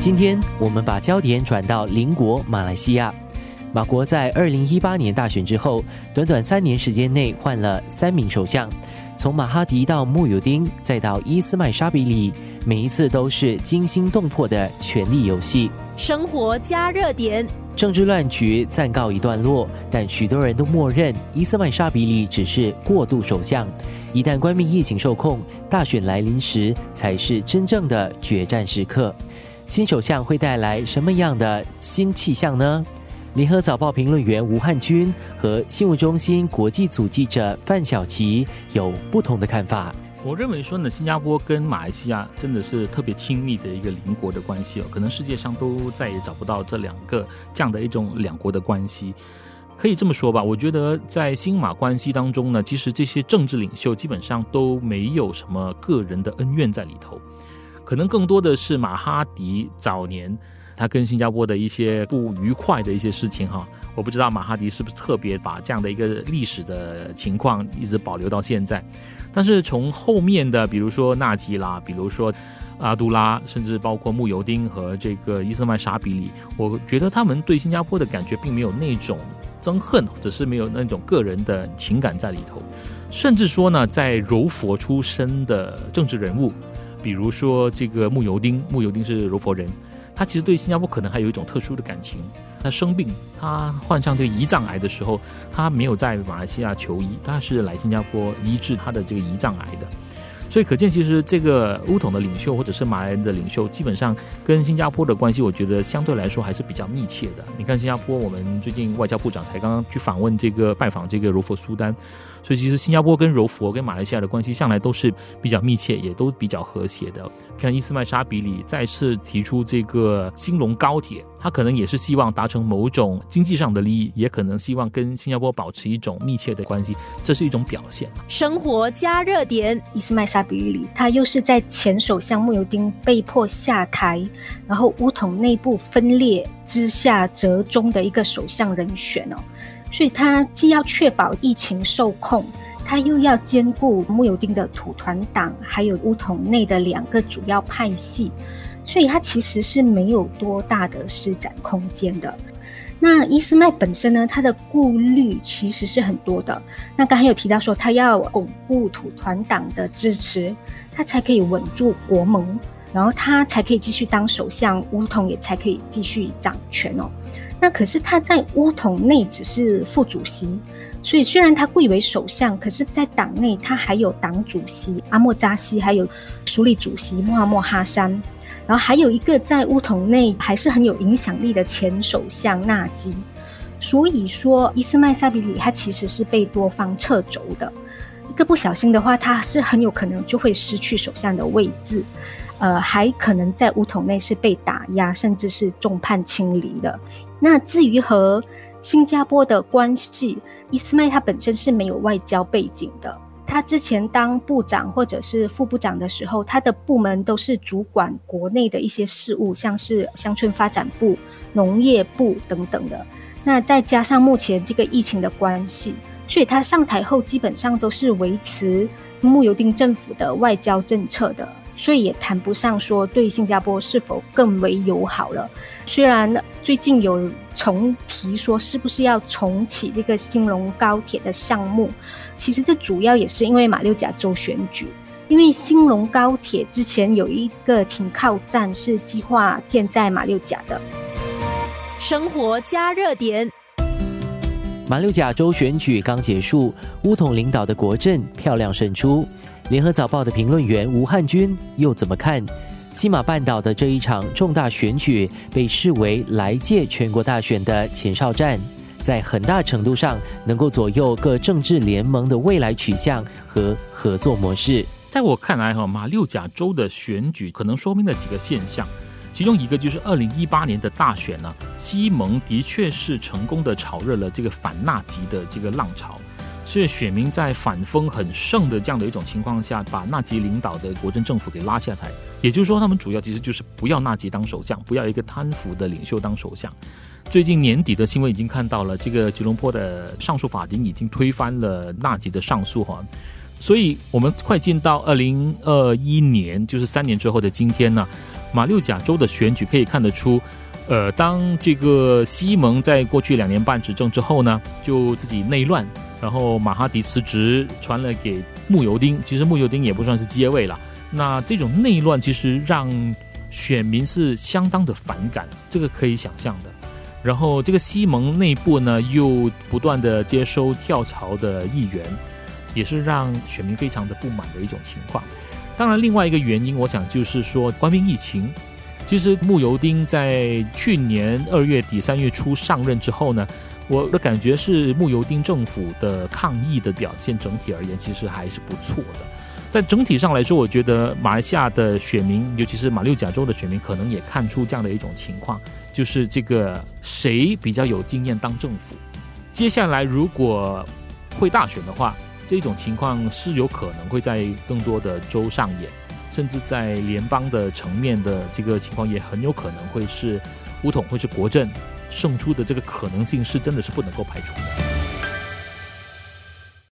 今天我们把焦点转到邻国马来西亚。马国在二零一八年大选之后，短短三年时间内换了三名首相，从马哈迪到穆尤丁，再到伊斯麦沙比里，每一次都是惊心动魄的权力游戏。生活加热点，政治乱局暂告一段落，但许多人都默认伊斯麦沙比里只是过渡首相。一旦官民疫情受控，大选来临时，才是真正的决战时刻。新首相会带来什么样的新气象呢？联合早报评论员吴汉军和新闻中心国际组记者范晓琪有不同的看法。我认为说呢，新加坡跟马来西亚真的是特别亲密的一个邻国的关系哦，可能世界上都再也找不到这两个这样的一种两国的关系。可以这么说吧，我觉得在新马关系当中呢，其实这些政治领袖基本上都没有什么个人的恩怨在里头。可能更多的是马哈迪早年他跟新加坡的一些不愉快的一些事情哈，我不知道马哈迪是不是特别把这样的一个历史的情况一直保留到现在。但是从后面的，比如说纳吉拉，比如说阿杜拉，甚至包括穆尤丁和这个伊斯曼沙比里，我觉得他们对新加坡的感觉并没有那种憎恨，只是没有那种个人的情感在里头。甚至说呢，在柔佛出身的政治人物。比如说这个穆尤丁，穆尤丁是柔佛人，他其实对新加坡可能还有一种特殊的感情。他生病，他患上这个胰脏癌的时候，他没有在马来西亚求医，他是来新加坡医治他的这个胰脏癌的。所以可见，其实这个乌统的领袖或者是马来人的领袖，基本上跟新加坡的关系，我觉得相对来说还是比较密切的。你看新加坡，我们最近外交部长才刚刚去访问这个拜访这个柔佛苏丹。所以其实新加坡跟柔佛跟马来西亚的关系向来都是比较密切，也都比较和谐的。看伊斯麦沙比里再次提出这个兴隆高铁，他可能也是希望达成某种经济上的利益，也可能希望跟新加坡保持一种密切的关系，这是一种表现。生活加热点，伊斯麦沙比里，他又是在前首相穆尤丁被迫下台，然后乌统内部分裂之下折中的一个首相人选哦。所以，他既要确保疫情受控，他又要兼顾穆尤丁的土团党，还有乌统内的两个主要派系，所以他其实是没有多大的施展空间的。那伊斯麦本身呢，他的顾虑其实是很多的。那刚才有提到说，他要巩固土团党的支持，他才可以稳住国盟，然后他才可以继续当首相，乌统也才可以继续掌权哦。那可是他在乌统内只是副主席，所以虽然他贵为首相，可是，在党内他还有党主席阿莫扎西，还有署理主席穆罕默哈山，然后还有一个在乌统内还是很有影响力的前首相纳吉。所以说，伊斯麦沙比里他其实是被多方掣肘的，一个不小心的话，他是很有可能就会失去首相的位置，呃，还可能在乌统内是被打压，甚至是众叛亲离的。那至于和新加坡的关系，伊斯麦他本身是没有外交背景的。他之前当部长或者是副部长的时候，他的部门都是主管国内的一些事务，像是乡村发展部、农业部等等的。那再加上目前这个疫情的关系，所以他上台后基本上都是维持穆尤丁政府的外交政策的。所以也谈不上说对新加坡是否更为友好了。虽然最近有重提说是不是要重启这个兴隆高铁的项目，其实这主要也是因为马六甲州选举。因为兴隆高铁之前有一个停靠站是计划建在马六甲的。生活加热点，马六甲州选举刚结束，乌统领导的国阵漂亮胜出。联合早报的评论员吴汉军又怎么看西马半岛的这一场重大选举？被视为来届全国大选的前哨战，在很大程度上能够左右各政治联盟的未来取向和合作模式。在我看来，哈马六甲州的选举可能说明了几个现象，其中一个就是二零一八年的大选呢，西蒙的确是成功的炒热了这个反纳吉的这个浪潮。所以选民在反风很盛的这样的一种情况下，把纳吉领导的国政政府给拉下台。也就是说，他们主要其实就是不要纳吉当首相，不要一个贪腐的领袖当首相。最近年底的新闻已经看到了，这个吉隆坡的上诉法庭已经推翻了纳吉的上诉哈。所以我们快进到二零二一年，就是三年之后的今天呢，马六甲州的选举可以看得出，呃，当这个西蒙在过去两年半执政之后呢，就自己内乱，然后马哈迪辞职，传了给穆尤丁。其实穆尤丁也不算是接位了。那这种内乱其实让选民是相当的反感，这个可以想象的。然后这个西蒙内部呢，又不断的接收跳槽的议员，也是让选民非常的不满的一种情况。当然，另外一个原因，我想就是说官兵疫情。其实穆尤丁在去年二月底三月初上任之后呢，我的感觉是穆尤丁政府的抗疫的表现整体而言其实还是不错的。在整体上来说，我觉得马来西亚的选民，尤其是马六甲州的选民，可能也看出这样的一种情况，就是这个谁比较有经验当政府。接下来如果会大选的话，这种情况是有可能会在更多的州上演，甚至在联邦的层面的这个情况也很有可能会是乌统会是国政胜出的这个可能性是真的是不能够排除的。